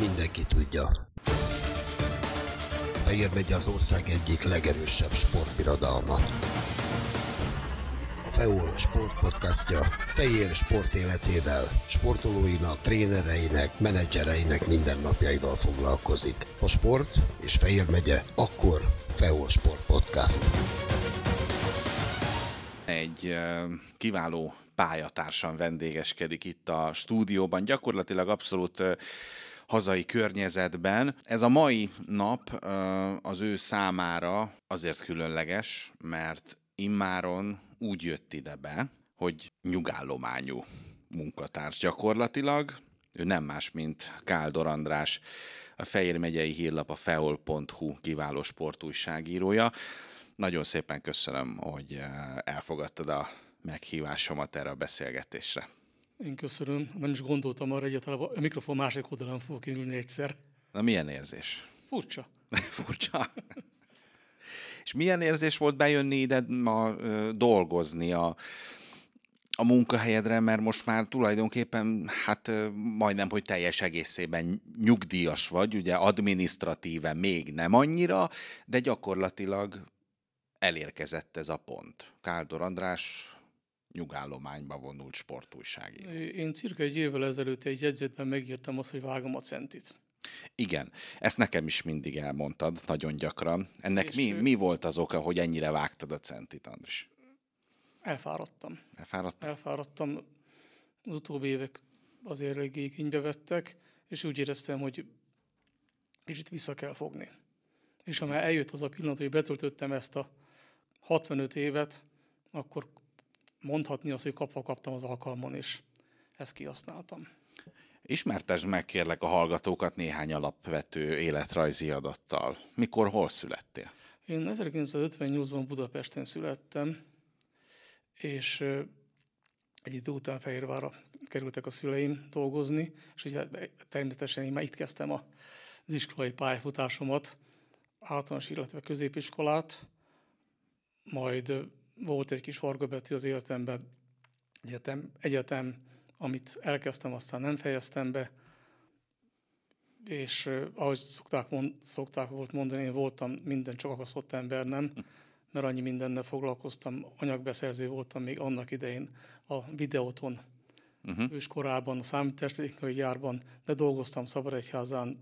mindenki tudja. Fejér megye az ország egyik legerősebb sportbirodalma. A FEOL sportpodcastja Fejér sport életével, sportolóinak, trénereinek, menedzsereinek mindennapjaival foglalkozik. A sport és Fejér megye, akkor FEOL Sport Podcast. Egy kiváló pályatársam vendégeskedik itt a stúdióban, gyakorlatilag abszolút hazai környezetben. Ez a mai nap az ő számára azért különleges, mert immáron úgy jött ide be, hogy nyugállományú munkatárs gyakorlatilag. Ő nem más, mint Káldor András, a Fejér megyei hírlap, a feol.hu kiváló sportújságírója. Nagyon szépen köszönöm, hogy elfogadtad a meghívásomat erre a beszélgetésre. Én köszönöm. Nem is gondoltam arra egyáltalán, a mikrofon másik oldalon fogok ülni egyszer. Na milyen érzés? Furcsa. Furcsa. És milyen érzés volt bejönni ide ma dolgozni a, a munkahelyedre, mert most már tulajdonképpen hát majdnem, hogy teljes egészében nyugdíjas vagy, ugye adminisztratíve még nem annyira, de gyakorlatilag elérkezett ez a pont. Káldor András nyugállományba vonult sportújságíró. Én cirka egy évvel ezelőtt egy jegyzetben megírtam azt, hogy vágom a centit. Igen, ezt nekem is mindig elmondtad, nagyon gyakran. Ennek mi, mi volt az oka, hogy ennyire vágtad a centit, Andris? Elfáradtam. Elfáradtam? Elfáradtam. Az utóbbi évek azért eléggé igénybe vettek, és úgy éreztem, hogy kicsit vissza kell fogni. És ha már eljött az a pillanat, hogy betöltöttem ezt a 65 évet, akkor mondhatni azt, hogy kapva kaptam az alkalmon, és ezt kihasználtam. Ismertesd meg kérlek a hallgatókat néhány alapvető életrajzi adattal. Mikor, hol születtél? Én 1958-ban Budapesten születtem, és egy idő után Fehérvárra kerültek a szüleim dolgozni, és ugye természetesen én már itt kezdtem az iskolai pályafutásomat, általános, illetve középiskolát, majd volt egy kis vargabetű az életemben, egyetem, egyetem, amit elkezdtem, aztán nem fejeztem be, és ahogy szokták, mond, szokták volt mondani, én voltam minden csak akasztott ember, nem, mert annyi mindennel foglalkoztam, anyagbeszerző voltam még annak idején a videóton, uh-huh. őskorában, a számítástechnikai gyárban, de dolgoztam Szabadegyházán,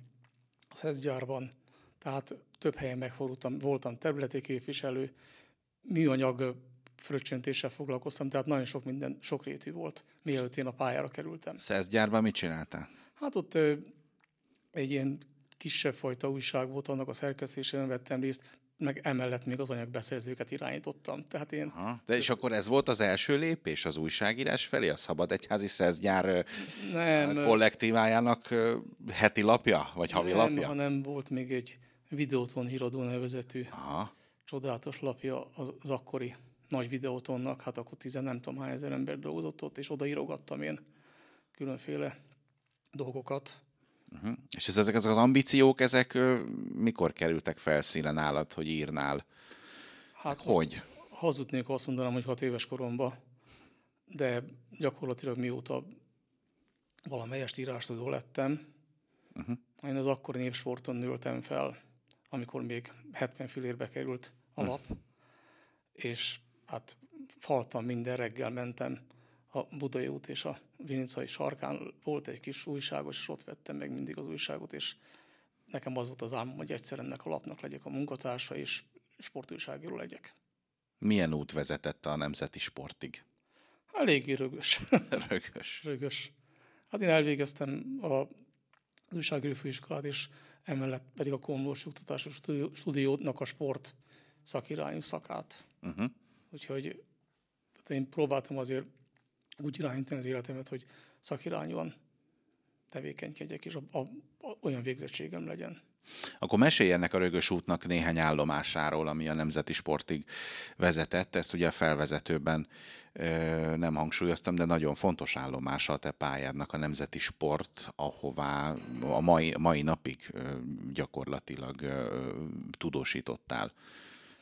a szeszgyárban, tehát több helyen megfordultam, voltam területi képviselő, műanyag fröccsöntéssel foglalkoztam, tehát nagyon sok minden, sok rétű volt, mielőtt én a pályára kerültem. Szeszgyárban mit csináltál? Hát ott ö, egy ilyen kisebb fajta újság volt, annak a szerkesztésében vettem részt, meg emellett még az anyagbeszerzőket irányítottam. Tehát én... Aha. De és akkor ez volt az első lépés az újságírás felé, a Szabad Egyházi Szeszgyár nem, kollektívájának heti lapja, vagy havi nem, lapja? hanem volt még egy videóton híradó nevezetű Aha. csodálatos lapja az, az akkori nagy videótonnak, hát akkor tizen nem tudom hány ezer ember dolgozott ott, és oda írogattam én különféle dolgokat. Uh-huh. És ezek, ezek az ambíciók, ezek mikor kerültek felszínen nálad, hogy írnál? Hát hogy? Hazudnék, azt mondanám, hogy hat éves koromban, de gyakorlatilag mióta valamelyest írástudó lettem, uh-huh. én az akkori népsporton nőltem fel, amikor még 70 filérbe került a lap, uh-huh. és hát faltam minden reggel mentem a Budai út és a Vinicai sarkán volt egy kis újságos, és ott vettem meg mindig az újságot, és nekem az volt az álmom, hogy egyszer ennek a lapnak legyek a munkatársa, és sportújságíró legyek. Milyen út vezetett a nemzeti sportig? Eléggé rögös. rögös. rögös. Hát én elvégeztem a az újságíró főiskolát, és emellett pedig a Komlós Oktatási Stúdiónak a sport szakirányú szakát. Uh-huh. Úgyhogy hát én próbáltam azért úgy irányítani az életemet, hogy szakirányúan tevékenykedjek, és a, a, a, olyan végzettségem legyen. Akkor mesélj ennek a rögös útnak néhány állomásáról, ami a Nemzeti Sportig vezetett. Ezt ugye a felvezetőben ö, nem hangsúlyoztam, de nagyon fontos állomása a te pályádnak a Nemzeti Sport, ahová a mai, mai napig ö, gyakorlatilag ö, tudósítottál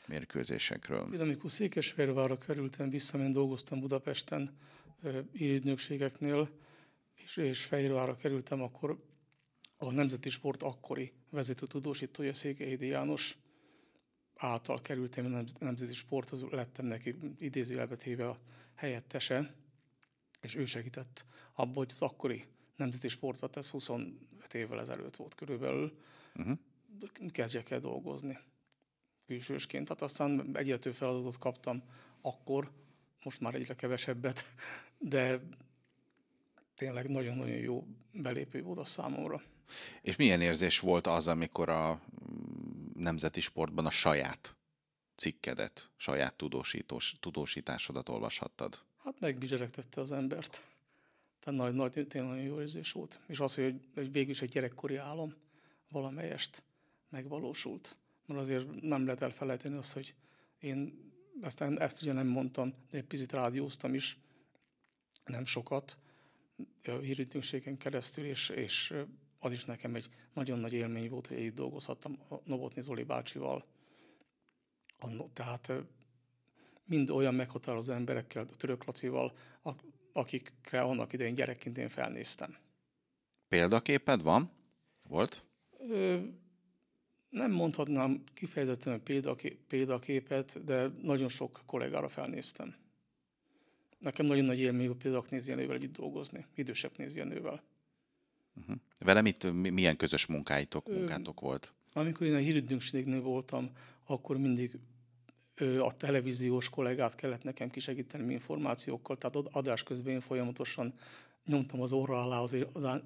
mérkőzésekről. Én amikor Székesfehérvárra kerültem vissza, én dolgoztam Budapesten írügynökségeknél, és, és Fehérvárra kerültem, akkor a Nemzeti Sport akkori vezető tudósítója Székely János által kerültem a Nemzeti Sporthoz, lettem neki idézőjelbe téve a helyettese, és ő segített abban, hogy az akkori Nemzeti Sportban, ez 25 évvel ezelőtt volt körülbelül, uh-huh. kezdjek el dolgozni külsősként. Tehát aztán egyető feladatot kaptam akkor, most már egyre kevesebbet, de tényleg nagyon-nagyon jó belépő volt a számomra. És milyen érzés volt az, amikor a nemzeti sportban a saját cikkedet, saját tudósítós, tudósításodat olvashattad? Hát megbizseregtette az embert. Tehát nagy, nagy, tényleg nagyon jó érzés volt. És az, hogy, hogy végül is egy gyerekkori álom valamelyest megvalósult. Mert azért nem lehet elfelejteni azt, hogy én ezt, ezt ugye nem mondtam, de egy picit rádióztam is, nem sokat, a hírügynökségen keresztül, és, és az is nekem egy nagyon nagy élmény volt, hogy itt dolgozhattam a Novotny Zoli bácsival. Tehát mind olyan meghatározó emberekkel, Török Lacival, akikre annak idején gyerekként én felnéztem. Példaképed van? Volt? Ö, nem mondhatnám kifejezetten példaképet, de nagyon sok kollégára felnéztem. Nekem nagyon nagy élmény például Nézjenővel együtt dolgozni, idősebb Nézjenővel. Uh-huh. Vele mit, milyen közös munkáitok, munkátok volt? Amikor én a hírügynökségnél voltam, akkor mindig a televíziós kollégát kellett nekem kisegíteni információkkal, tehát adás közben én folyamatosan nyomtam az orra alá az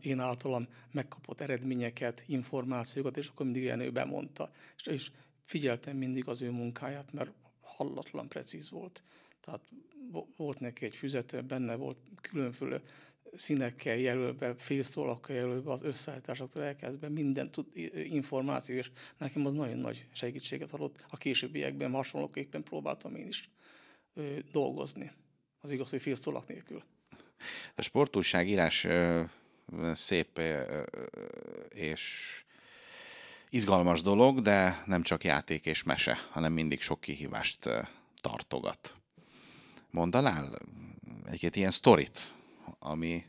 én általam megkapott eredményeket, információkat, és akkor mindig ilyen ő bemondta. És, és figyeltem mindig az ő munkáját, mert hallatlan precíz volt. Tehát volt neki egy füzete, benne volt különféle színekkel jelölve, félszólakkal jelölve az összeállításoktól elkezdve minden tud, információ, és nekem az nagyon nagy segítséget adott. A későbbiekben hasonlóképpen próbáltam én is ö, dolgozni. Az igaz, hogy félszólak nélkül. A sportújságírás ö, szép és izgalmas dolog, de nem csak játék és mese, hanem mindig sok kihívást tartogat. Mondanál egy-két ilyen sztorit, ami,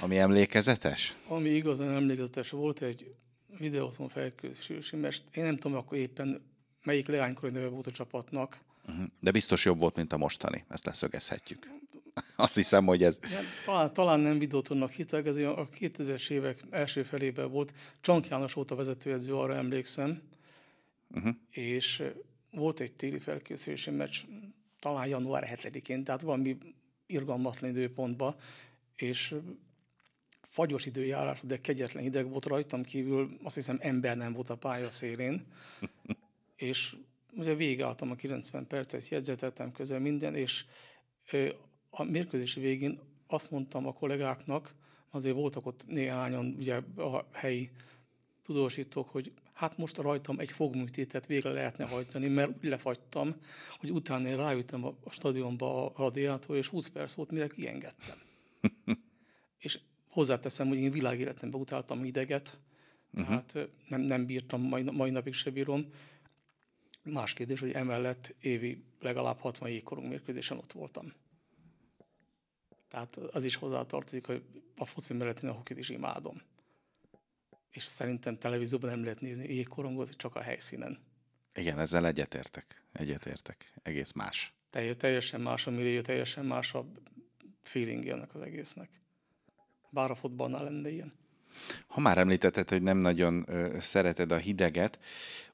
ami emlékezetes? Ami igazán emlékezetes volt, egy videóton felkészülési, mert én nem tudom akkor éppen melyik leánykori neve volt a csapatnak. Uh-huh. De biztos jobb volt, mint a mostani, ezt leszögezhetjük. Azt hiszem, hogy ez... Ja, talán, talán nem videótonnak hittek, ez a 2000-es évek első felében volt. Csank János volt a vezetőedző, arra emlékszem. Uh-huh. És volt egy téli felkészülési meccs, talán január 7-én, tehát valami irgalmatlan időpontba, és fagyos időjárás, de kegyetlen hideg volt rajtam kívül, azt hiszem ember nem volt a pálya szélén, és ugye végigálltam a 90 percet, jegyzetettem közel minden, és a mérkőzési végén azt mondtam a kollégáknak, azért voltak ott néhányan ugye a helyi tudósítók, hogy hát most rajtam egy fogműtétet végre lehetne hajtani, mert úgy lefagytam, hogy utána én rájöttem a stadionba a radiátor, és 20 perc volt, mire kiengedtem. és hozzáteszem, hogy én világéletemben utáltam ideget, uh-huh. tehát nem, nem bírtam, mai, mai napig se bírom. Más kérdés, hogy emellett évi legalább 60 jégkorong mérkőzésen ott voltam. Tehát az is hozzátartozik, hogy a foci mellett én a hokit is imádom és szerintem televízióban nem lehet nézni jégkorongot, csak a helyszínen. Igen, ezzel egyetértek. Egyetértek. Egész más. Telj, teljesen más a millió, teljesen más a feeling ennek az egésznek. Bár a fotballnál lenne ilyen. Ha már említetted, hogy nem nagyon ö, szereted a hideget,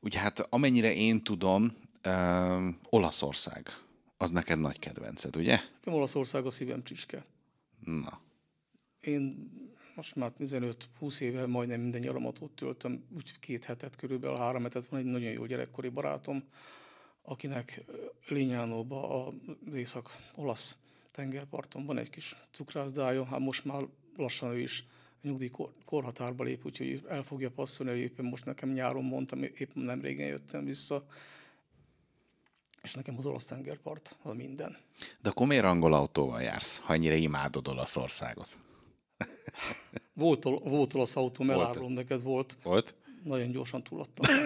ugye hát amennyire én tudom, ö, Olaszország, az neked nagy kedvenced, ugye? Nekem Olaszország a szívem csücske. Na. Én most már 15-20 éve majdnem minden nyaramat ott töltöm, úgy két hetet körülbelül, három hetet van egy nagyon jó gyerekkori barátom, akinek Lényánóban az észak-olasz tengerparton van egy kis cukrászdája, hát most már lassan ő is nyugdíj korhatárba lép, úgyhogy el fogja passzolni, hogy éppen most nekem nyáron mondtam, éppen nem régen jöttem vissza, és nekem az olasz tengerpart az minden. De akkor miért angol autóval jársz, ha ennyire imádod Olaszországot? Volt, volt olasz autó, elárulom neked, volt. Volt? Nagyon gyorsan túladtam.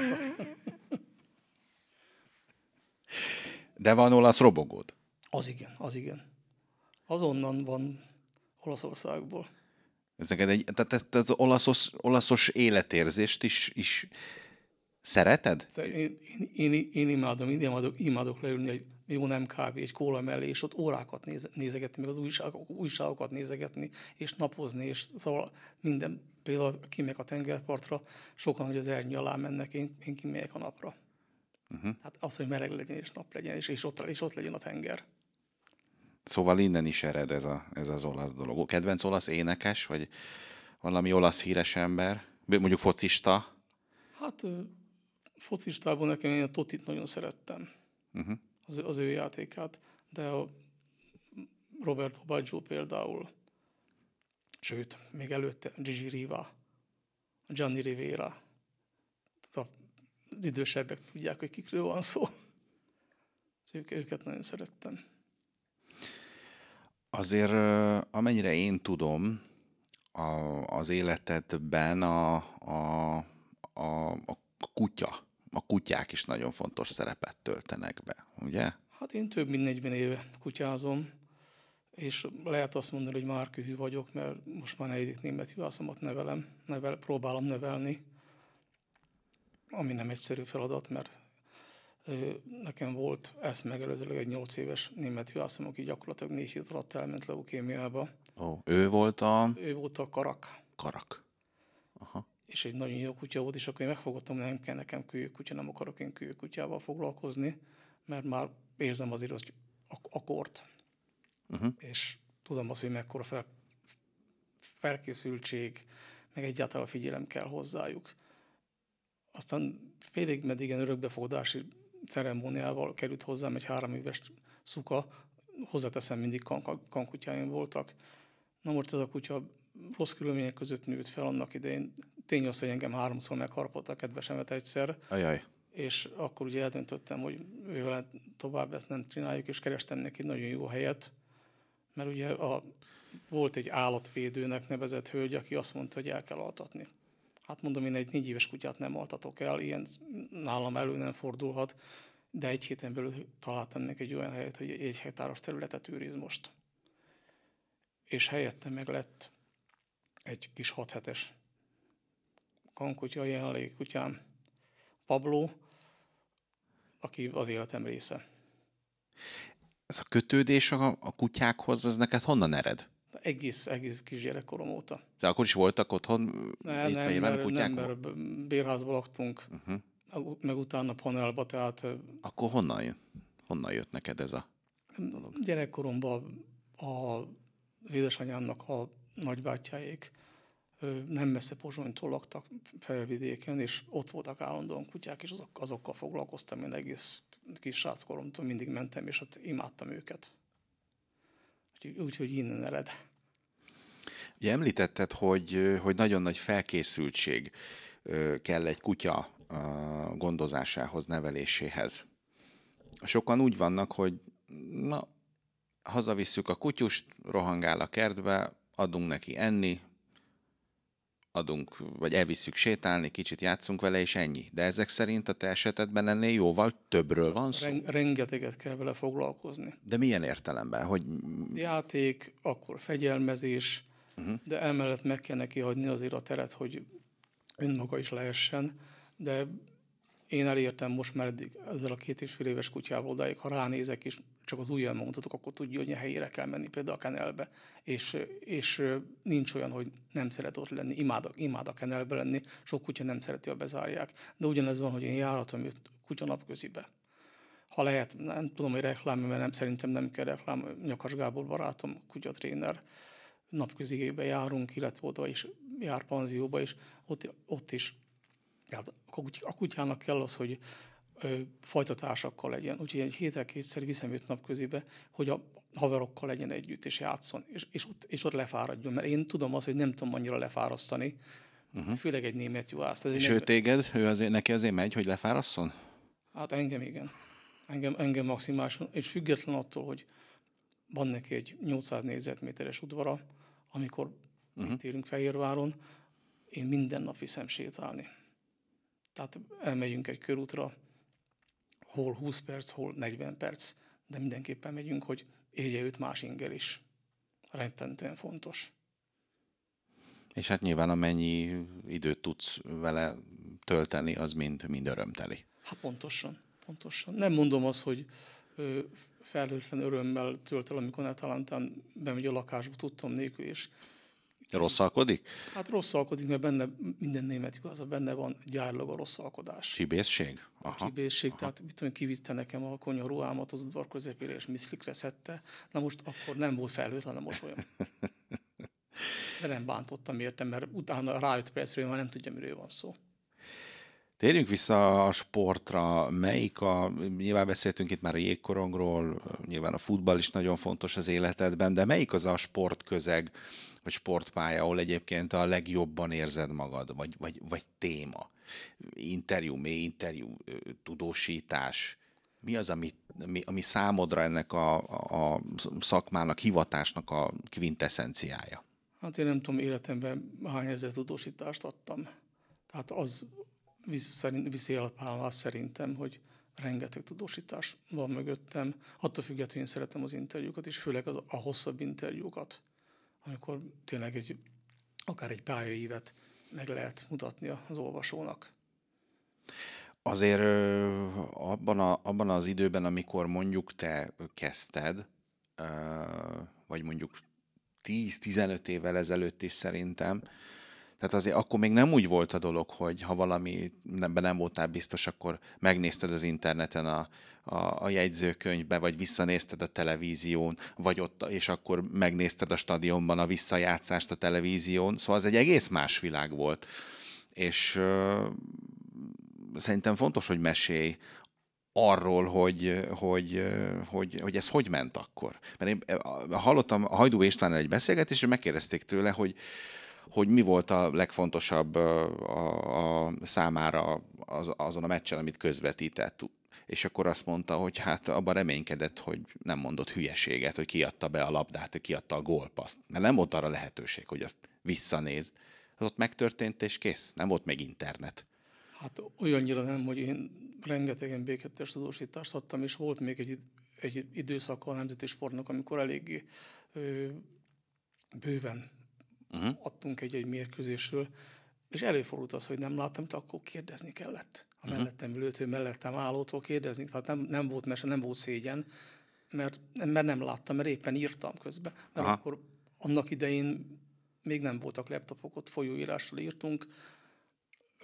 De van olasz robogód? Az igen, az igen. Azonnan van Olaszországból. Ez neked egy, tehát ezt az olaszos, olaszos életérzést is, is szereted? Én, én, én, én imádom, én imádok, imádok leülni egy jó nem kávé, egy kóla mellé, és ott órákat néz, nézegetni, meg az újságok, újságokat nézegetni, és napozni, és szóval minden, például kimegyek a tengerpartra, sokan, hogy az ernyő alá mennek, én, én kimegyek a napra. Uh-huh. Hát az, hogy meleg legyen, és nap legyen, és, és, ott, és ott legyen a tenger. Szóval innen is ered ez, a, ez az olasz dolog. Kedvenc olasz énekes, vagy valami olasz híres ember? Mondjuk focista? Hát focistában nekem én a Totit nagyon szerettem. Uh-huh. Az, az ő játékát. De a Roberto Baggio például, sőt, még előtte Gigi Riva, Gianni Rivera. Tehát az idősebbek tudják, hogy kikről van szó. Őket nagyon szerettem. Azért, amennyire én tudom, a, az életedben a, a, a, a kutya, a kutyák is nagyon fontos szerepet töltenek be, ugye? Hát én több mint 40 éve kutyázom, és lehet azt mondani, hogy már kühű vagyok, mert most már negyedik német juvászomat nevelem, nevel, próbálom nevelni, ami nem egyszerű feladat, mert Nekem volt ezt megelőzőleg egy 8 éves német juhászom, aki gyakorlatilag négy hét alatt elment leukémiába. Ó, ő volt a... Ő volt a karak. Karak. Aha. És egy nagyon jó kutya volt, és akkor én megfogadtam, hogy nem kell nekem kutya, nem akarok én kutyával foglalkozni, mert már érzem azért hogy a, a kort. Uh-huh. És tudom azt, hogy mekkora fel, felkészültség, meg egyáltalán figyelem kell hozzájuk. Aztán félig meddig ilyen örökbefogadási ceremóniával került hozzám egy három éves szuka, hozzáteszem, mindig kan- kankutyáim voltak. Na most ez a kutya rossz körülmények között nőtt fel annak idején. Tény az, hogy engem háromszor megharapott a kedvesemet egyszer. Ajaj. És akkor ugye eldöntöttem, hogy ővel tovább ezt nem csináljuk, és kerestem neki nagyon jó helyet, mert ugye a, volt egy állatvédőnek nevezett hölgy, aki azt mondta, hogy el kell altatni. Hát mondom, én egy négy éves kutyát nem altatok el, ilyen nálam elő nem fordulhat, de egy héten belül találtam neki egy olyan helyet, hogy egy hektáros területet őriz most. És helyette meg lett egy kis hat hetes kankutya, a jelenlegi kutyám, Pablo, aki az életem része. Ez a kötődés a, a kutyákhoz, az neked honnan ered? Egész, egész kisgyerekkorom óta. De akkor is voltak otthon ne, nem, mert, kutyák? Nem, mert bérházban laktunk, uh-huh. meg utána panelba, tehát... Akkor honnan, jön? honnan jött neked ez a dolog? Gyerekkoromban a, az édesanyámnak a nagybátyáik nem messze Pozsonytól laktak felvidéken, és ott voltak állandóan kutyák, és azok, azokkal foglalkoztam én egész kis sráckoromtól, mindig mentem, és ott imádtam őket. Úgyhogy innen ered. Ugye említetted, hogy, hogy nagyon nagy felkészültség kell egy kutya gondozásához, neveléséhez. Sokan úgy vannak, hogy na, hazavisszük a kutyust, rohangál a kertbe, adunk neki enni, adunk, vagy elvisszük sétálni, kicsit játszunk vele, és ennyi. De ezek szerint a te esetedben ennél jóval többről van szó? Rengeteget kell vele foglalkozni. De milyen értelemben? Hogy... Játék, akkor fegyelmezés, uh-huh. de emellett meg kell neki hagyni azért a teret, hogy önmaga is lehessen, de én elértem most már eddig ezzel a két és fél éves kutyával odáig, ha ránézek, és csak az ujjam mutatok, akkor tudja, hogy a helyére kell menni, például a kenelbe. És, és nincs olyan, hogy nem szeret ott lenni, imád, imád a kenelbe lenni, sok kutya nem szereti, ha bezárják. De ugyanez van, hogy én járhatom őt kutya napközibe. Ha lehet, nem tudom, hogy reklám, mert nem, szerintem nem kell reklám, Nyakas Gábor barátom, kutyatréner, napközigébe járunk, illetve oda is jár panzióba, és ott, ott is tehát a kutyának kell az, hogy fajtatársakkal legyen. Úgyhogy egy héten kétszer viszem őt napközébe, hogy a haverokkal legyen együtt, és játszon, és, és, ott, és ott lefáradjon. Mert én tudom azt, hogy nem tudom annyira lefárasztani, uh-huh. főleg egy német juhász. És ő téged, ő azért, neki azért megy, hogy lefárasszon? Hát engem igen. Engem, engem maximálisan, és független attól, hogy van neki egy 800 négyzetméteres udvara, amikor uh-huh. itt élünk Fehérváron, én minden nap viszem sétálni. Tehát elmegyünk egy körútra, hol 20 perc, hol 40 perc, de mindenképpen megyünk, hogy érje őt más ingel is. Rettentően fontos. És hát nyilván amennyi időt tudsz vele tölteni, az mind, mind örömteli. Hát pontosan, pontosan. Nem mondom azt, hogy felhőtlen örömmel tölt el, amikor netalántán bemegy a lakásba, tudtam nélkül, és Rosszalkodik? hát rosszalkodik, mert benne minden német igaz, benne van gyárlag a rosszalkodás. Csibészség? a csibészség, tehát mit tudom, kivitte nekem a konyaruhámat az udvar közepére, és miszlikre szedte. Na most akkor nem volt felhőtlen a mosolyom. De nem bántottam értem, mert utána rájött percről, már nem tudja, miről van szó. Térjünk vissza a sportra. Melyik a, nyilván beszéltünk itt már a jégkorongról, nyilván a futball is nagyon fontos az életedben, de melyik az a sportközeg, vagy sportpálya, ahol egyébként a legjobban érzed magad, vagy, vagy, vagy téma? Interjú, mély interjú, tudósítás. Mi az, ami, ami, számodra ennek a, a szakmának, hivatásnak a kvintessenciája? Hát én nem tudom, életemben hány ezer tudósítást adtam. Tehát az viszi el a pálmát szerintem, hogy rengeteg tudósítás van mögöttem. Attól függetlenül én szeretem az interjúkat, és főleg az, a hosszabb interjúkat, amikor tényleg egy, akár egy pályaívet meg lehet mutatni az olvasónak. Azért abban, a, abban az időben, amikor mondjuk te kezdted, vagy mondjuk 10-15 évvel ezelőtt is szerintem, tehát azért akkor még nem úgy volt a dolog, hogy ha valami nem, nem voltál biztos, akkor megnézted az interneten a, a, a jegyzőkönyvbe, vagy visszanézted a televízión, vagy ott, és akkor megnézted a stadionban a visszajátszást a televízión. Szóval az egy egész más világ volt. És ö, szerintem fontos, hogy mesélj arról, hogy, hogy, hogy, hogy ez hogy ment akkor. Mert én hallottam a Hajdú Istvánnal egy beszélgetést, és megkérdezték tőle, hogy, hogy mi volt a legfontosabb a, a számára az, azon a meccsen, amit közvetített. És akkor azt mondta, hogy hát abban reménykedett, hogy nem mondott hülyeséget, hogy kiadta be a labdát, kiadta a gólpaszt. Mert nem volt arra lehetőség, hogy azt visszanézd. Az ott megtörtént, és kész. Nem volt még internet. Hát olyannyira nem, hogy én rengetegen békettes tudósítást adtam, és volt még egy, egy időszak a nemzeti sportnak, amikor eléggé ö, bőven uh-huh. adtunk egy-egy mérkőzésről, és előfordult az, hogy nem láttam, de akkor kérdezni kellett. A mellettem ülőtől, mellettem állótól kérdezni, tehát nem, nem volt mese, nem volt szégyen, mert, mert nem láttam, mert éppen írtam közben. Mert Aha. akkor annak idején még nem voltak laptopok, ott folyóírással írtunk,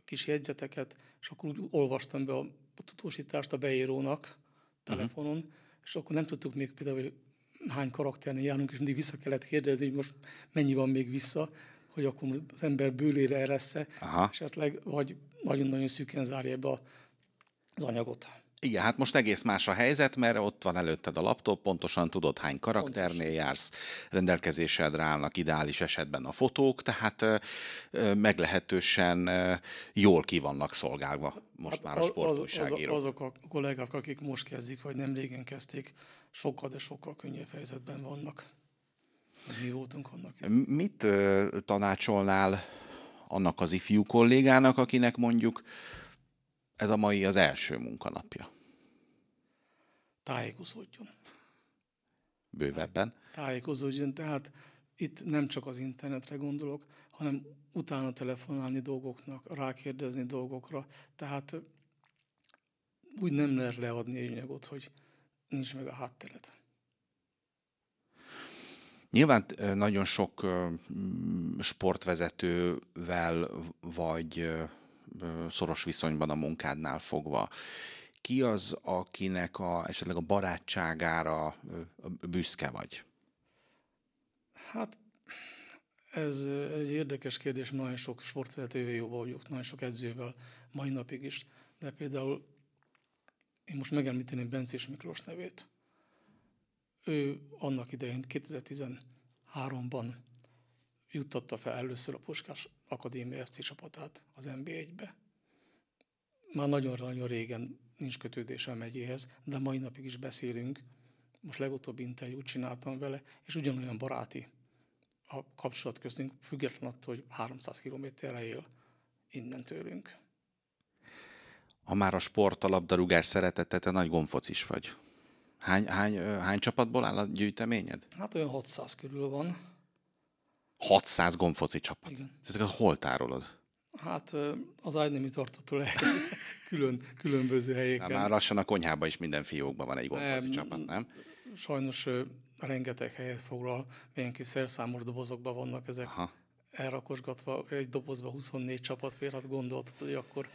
kis jegyzeteket, és akkor úgy olvastam be a, a tudósítást a beírónak telefonon, uh-huh. és akkor nem tudtuk még például, hogy hány karakternél járunk, és mindig vissza kellett kérdezni, hogy most mennyi van még vissza, hogy akkor az ember bőlére eressze, Aha. esetleg, vagy nagyon-nagyon szűken zárja a- az anyagot. Igen, hát most egész más a helyzet, mert ott van előtted a laptop, pontosan tudod, hány karakternél jársz, rendelkezésedre állnak ideális esetben a fotók, tehát ö, ö, meglehetősen ö, jól ki vannak szolgálva most már a Hát az- az, sportújságírók. azok a kollégák, akik most kezdik, vagy nem régen kezdték, sokkal, de sokkal könnyebb helyzetben vannak. Mi voltunk annak. Mit ö, tanácsolnál annak az ifjú kollégának, akinek mondjuk ez a mai az első munkanapja? Tájékozódjon. Bővebben. tájékozódjon. Tehát itt nem csak az internetre gondolok, hanem utána telefonálni dolgoknak, rákérdezni dolgokra. Tehát úgy nem lehet leadni egy anyagot, hogy nincs meg a háttered. Nyilván ö, nagyon sok ö, mm, sportvezetővel vagy ö, szoros viszonyban a munkádnál fogva. Ki az, akinek a, esetleg a barátságára büszke vagy? Hát ez egy érdekes kérdés, nagyon sok sportvezetővel jó vagyok, nagyon sok edzővel, mai napig is. De például én most megemlíteném Bencés Miklós nevét. Ő annak idején 2013-ban juttatta fel először a Puskás Akadémia FC csapatát az NB1-be. Már nagyon-nagyon régen nincs kötődése a megyéhez, de mai napig is beszélünk. Most legutóbb interjút csináltam vele, és ugyanolyan baráti a kapcsolat köztünk, független attól, hogy 300 kilométerre él innen tőlünk. Ha már a sport, a labdarúgás szeretete, te nagy gomfocis vagy. Hány, hány, hány csapatból áll a gyűjteményed? Hát olyan 600 körül van. 600 gomfoci csapat. Igen. Ezeket hol tárolod? Hát az ágynemi tartótól külön, különböző helyeken. már lassan a konyhában is minden fiókban van egy gomfoci Nem, csapat, nem? Sajnos rengeteg helyet foglal, milyen kis szerszámos dobozokban vannak ezek Aha. elrakosgatva, egy dobozba 24 csapat fér, hát gondoltad, hogy akkor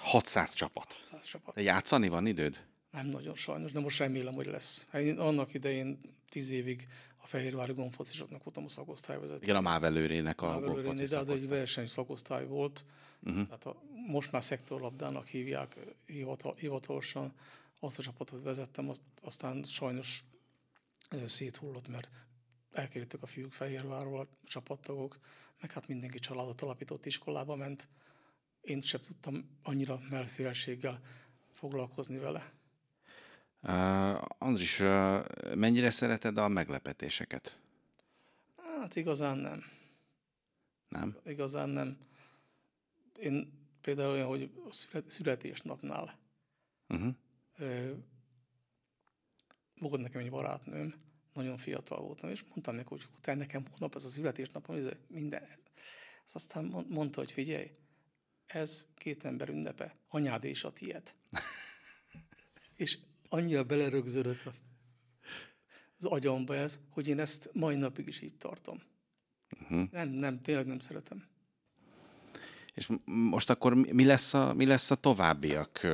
600 csapat. 100 csapat. De játszani van időd? Nem nagyon sajnos, de most remélem, hogy lesz. Hát én annak idején 10 évig a Fehérvári gomfocisoknak voltam a szakosztályvezető. Igen, a Mávelőrének a Mávelőrénél, gomfoci de az egy verseny szakosztály volt. Uh-huh. Tehát a, most már szektorlabdának hívják hivatal, hivatalosan. Azt a csapatot vezettem, azt, aztán sajnos széthullott, mert elkerültek a fiúk Fehérvárról, a csapattagok, meg hát mindenki családot alapított iskolába ment. Én sem tudtam annyira melszélességgel foglalkozni vele. Uh, Andris, uh, mennyire szereted a meglepetéseket? Hát igazán nem. Nem? Igazán nem. Én például olyan, hogy a szület, születésnapnál Uh-huh. ö, volt nekem egy barátnőm, nagyon fiatal voltam, és mondtam neki, hogy utána nekem hónap ez a születésnapom, ez minden. Ezt aztán mond- mondta, hogy figyelj, ez két ember ünnepe, anyád és a tiéd. és annyira belerögződött a, az agyamba ez, hogy én ezt mai napig is így tartom. Uh-huh. Nem, nem, tényleg nem szeretem. És most akkor mi lesz a, mi lesz a továbbiak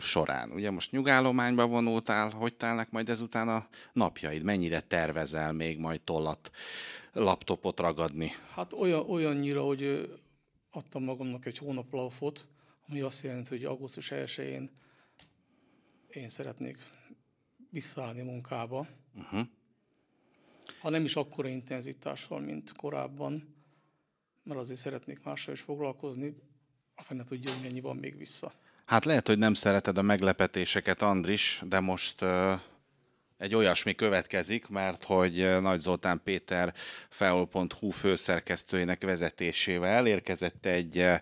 során? Ugye most nyugállományba vonultál, hogy telnek majd ezután a napjaid? Mennyire tervezel még majd tollat, laptopot ragadni? Hát olyan, olyannyira, hogy adtam magamnak egy hónap laufot, ami azt jelenti, hogy augusztus 1-én én szeretnék visszaállni munkába. Uh-huh. Ha nem is akkora intenzitással, mint korábban, mert azért szeretnék mással is foglalkozni, a fene tudja, hogy mennyi van még vissza. Hát lehet, hogy nem szereted a meglepetéseket, Andris, de most uh, egy olyasmi következik, mert hogy ö, Nagy Zoltán Péter feol.hu főszerkesztőjének vezetésével érkezett egy ö,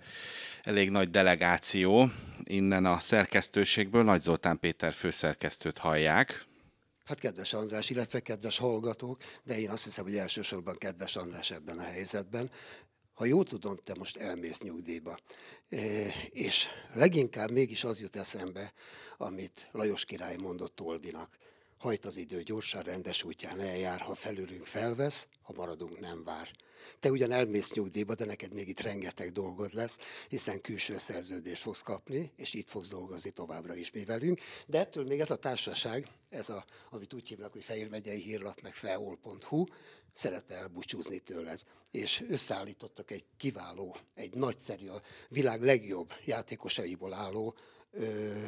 elég nagy delegáció innen a szerkesztőségből. Nagy Zoltán Péter főszerkesztőt hallják. Hát kedves András, illetve kedves hallgatók, de én azt hiszem, hogy elsősorban kedves András ebben a helyzetben. Ha jól tudom, te most elmész nyugdíjba. E, És leginkább mégis az jut eszembe, amit Lajos király mondott Toldinak. Hajt az idő gyorsan, rendes útján eljár, ha felülünk felvesz, ha maradunk nem vár. Te ugyan elmész nyugdíjba, de neked még itt rengeteg dolgod lesz, hiszen külső szerződést fogsz kapni, és itt fogsz dolgozni továbbra is mi velünk. De ettől még ez a társaság, ez a, amit úgy hívnak, hogy Fehér megyei hírlap, meg feol.hu, szeretne elbúcsúzni tőled. És összeállítottak egy kiváló, egy nagyszerű, a világ legjobb játékosaiból álló ö,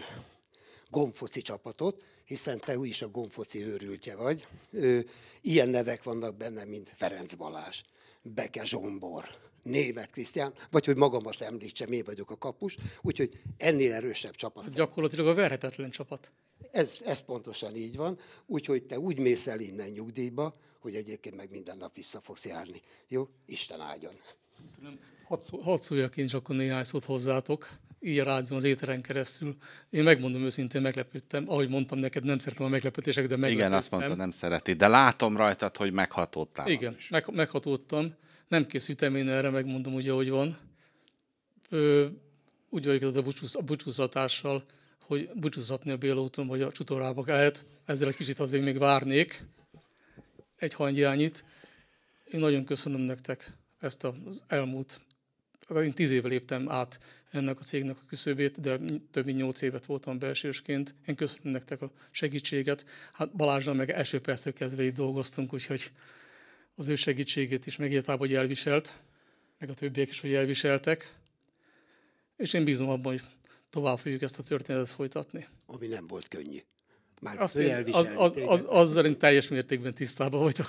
gomfoci csapatot, hiszen te is a gomfoci őrültje vagy. Ilyen nevek vannak benne, mint Ferenc Balázs, Beke Zsombor, Német Krisztián, vagy hogy magamat említsem, én vagyok a kapus, úgyhogy ennél erősebb csapat. Gyakorlatilag a verhetetlen csapat. Ez, ez pontosan így van, úgyhogy te úgy mész el innen nyugdíjba, hogy egyébként meg minden nap vissza fogsz járni. Jó? Isten áldjon. Köszönöm. Hadd, szó, hadd szóljak én is akkor néhány szót hozzátok, így a rádión az éteren keresztül. Én megmondom őszintén, meglepődtem. Ahogy mondtam neked, nem szeretem a meglepetéseket, de meglepődtem. Igen, azt mondta, nem szereti, de látom rajtad, hogy meghatódtál. Igen, meg, meghatódtam. Nem készültem én erre, megmondom úgy, ahogy van. Ö, úgy vagyok a, búcsúz, a búcsúzatással, hogy búcsúzhatni a Béla úton, vagy a csutorába lehet. Ezzel egy kicsit azért még várnék egy hangyányit. Én nagyon köszönöm nektek ezt az elmúlt, én tíz éve léptem át ennek a cégnek a küszöbét, de több mint nyolc évet voltam belsősként. Én köszönöm nektek a segítséget. Hát Balázsnal meg első perctől kezdve itt dolgoztunk, úgyhogy az ő segítségét is megértában, hogy elviselt, meg a többiek is, hogy elviseltek. És én bízom abban, hogy tovább fogjuk ezt a történetet folytatni. Ami nem volt könnyű. Már Azt én, az, az, az, azzal én teljes mértékben tisztában vagyok.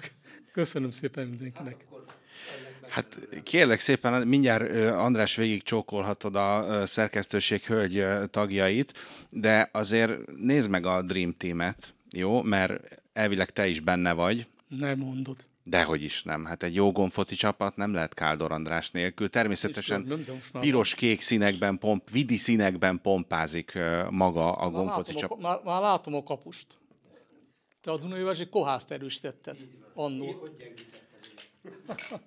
Köszönöm szépen mindenkinek. Hát kérlek szépen, mindjárt András végig csókolhatod a szerkesztőség hölgy tagjait, de azért nézd meg a Dream Team-et, jó? Mert elvileg te is benne vagy, Nem mondod. dehogy is nem. Hát egy jó gonfoci csapat nem lehet Káldor András nélkül. Természetesen piros-kék színekben, pomp, vidi színekben pompázik maga a Már gonfoci csapat. már, már látom a kapust. Te a Dunai Városi kohászt erősítetted annó.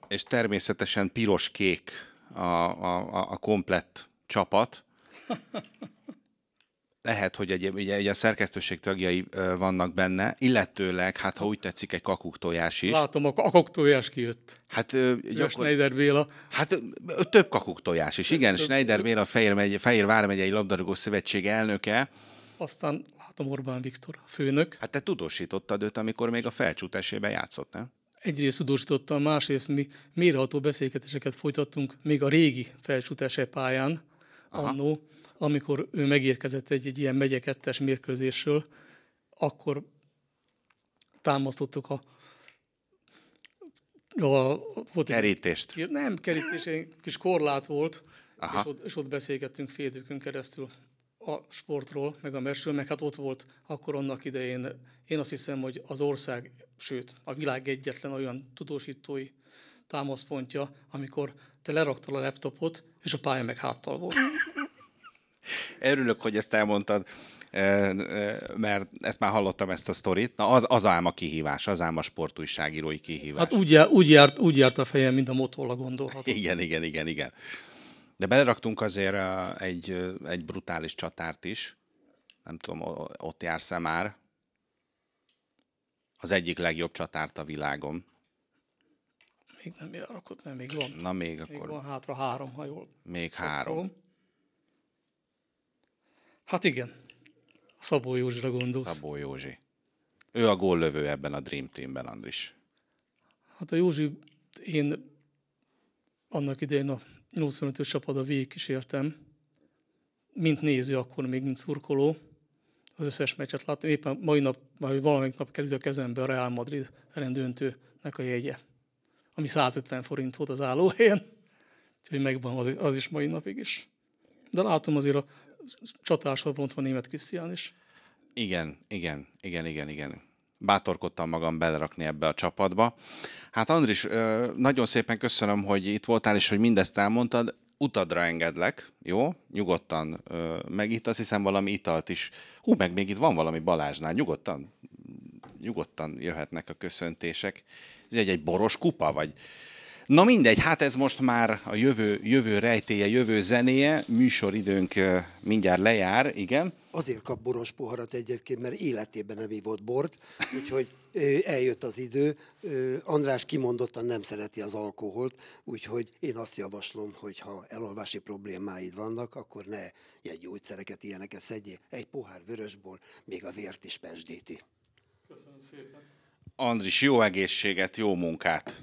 És természetesen piros-kék a, a, a komplett csapat. Lehet, hogy egy, ugye, ugye a szerkesztőség tagjai vannak benne, illetőleg, hát ha úgy tetszik, egy kakuktojás is. Látom, a kakuktojás kijött. Hát, gyakor... Schneider Béla. Hát több kakuktojás is, igen. Több, Schneider Béla, Fehér, megy, Fehér Vármegyei Labdarúgó Szövetség elnöke. Aztán látom Orbán Viktor, főnök. Hát te tudósítottad őt, amikor még a felcsút esélyben játszott, nem? Egyrészt tudósítottam, másrészt mi méreható beszélgetéseket folytattunk még a régi felcsút pályán, annó, amikor ő megérkezett egy, egy ilyen megyekettes mérkőzésről, akkor támasztottuk a, a volt kerítést. Egy, nem kerítés, egy kis korlát volt, és ott, és ott beszélgettünk fél keresztül a sportról, meg a meccsről, meg hát ott volt akkor annak idején, én azt hiszem, hogy az ország, sőt, a világ egyetlen olyan tudósítói támaszpontja, amikor te leraktad a laptopot, és a pálya meg háttal volt. Örülök, hogy ezt elmondtad, mert ezt már hallottam, ezt a sztorit. Na, az, az ám a kihívás, az ám a sportújságírói kihívás. Hát úgy, jár, úgy, járt, úgy járt a fejem, mint a motolla gondolható. Igen, igen, igen, igen. De beleraktunk azért egy, egy brutális csatárt is. Nem tudom, ott jársz-e már? Az egyik legjobb csatárt a világon. Még nem járok ott, nem, még van. Na még akkor. Még van hátra három, ha jól Még három. Hát igen. Szabó Józsira gondolsz. Szabó Józsi. Ő a góllövő ebben a Dream Teamben, Andris. Hát a Józsi, én annak idején a 85-ös csapatba végigkísértem, mint néző, akkor még mint szurkoló. Az összes meccset láttam. Éppen mai nap, vagy valamelyik nap került a kezembe a Real Madrid rendőntőnek a jegye, ami 150 forint volt az állóhelyen. Úgyhogy megvan az, az is mai napig is. De látom azért a csatársorban ott van német Krisztián is. Igen, igen, igen, igen, igen. Bátorkodtam magam belerakni ebbe a csapatba. Hát Andris, nagyon szépen köszönöm, hogy itt voltál, és hogy mindezt elmondtad. Utadra engedlek, jó? Nyugodtan. Meg itt azt hiszem valami italt is. Hú, meg még itt van valami Balázsnál. Nyugodtan, nyugodtan jöhetnek a köszöntések. Ez egy, egy boros kupa, vagy Na mindegy, hát ez most már a jövő, jövő rejtéje, jövő zenéje, műsoridőnk mindjárt lejár, igen. Azért kap boros poharat egyébként, mert életében nem ivott bort, úgyhogy eljött az idő. András kimondottan nem szereti az alkoholt, úgyhogy én azt javaslom, hogy ha elolvási problémáid vannak, akkor ne gyógyszereket, ilyeneket szedjél. Egy pohár vörösból még a vért is pesdíti. Köszönöm szépen. Andris, jó egészséget, jó munkát!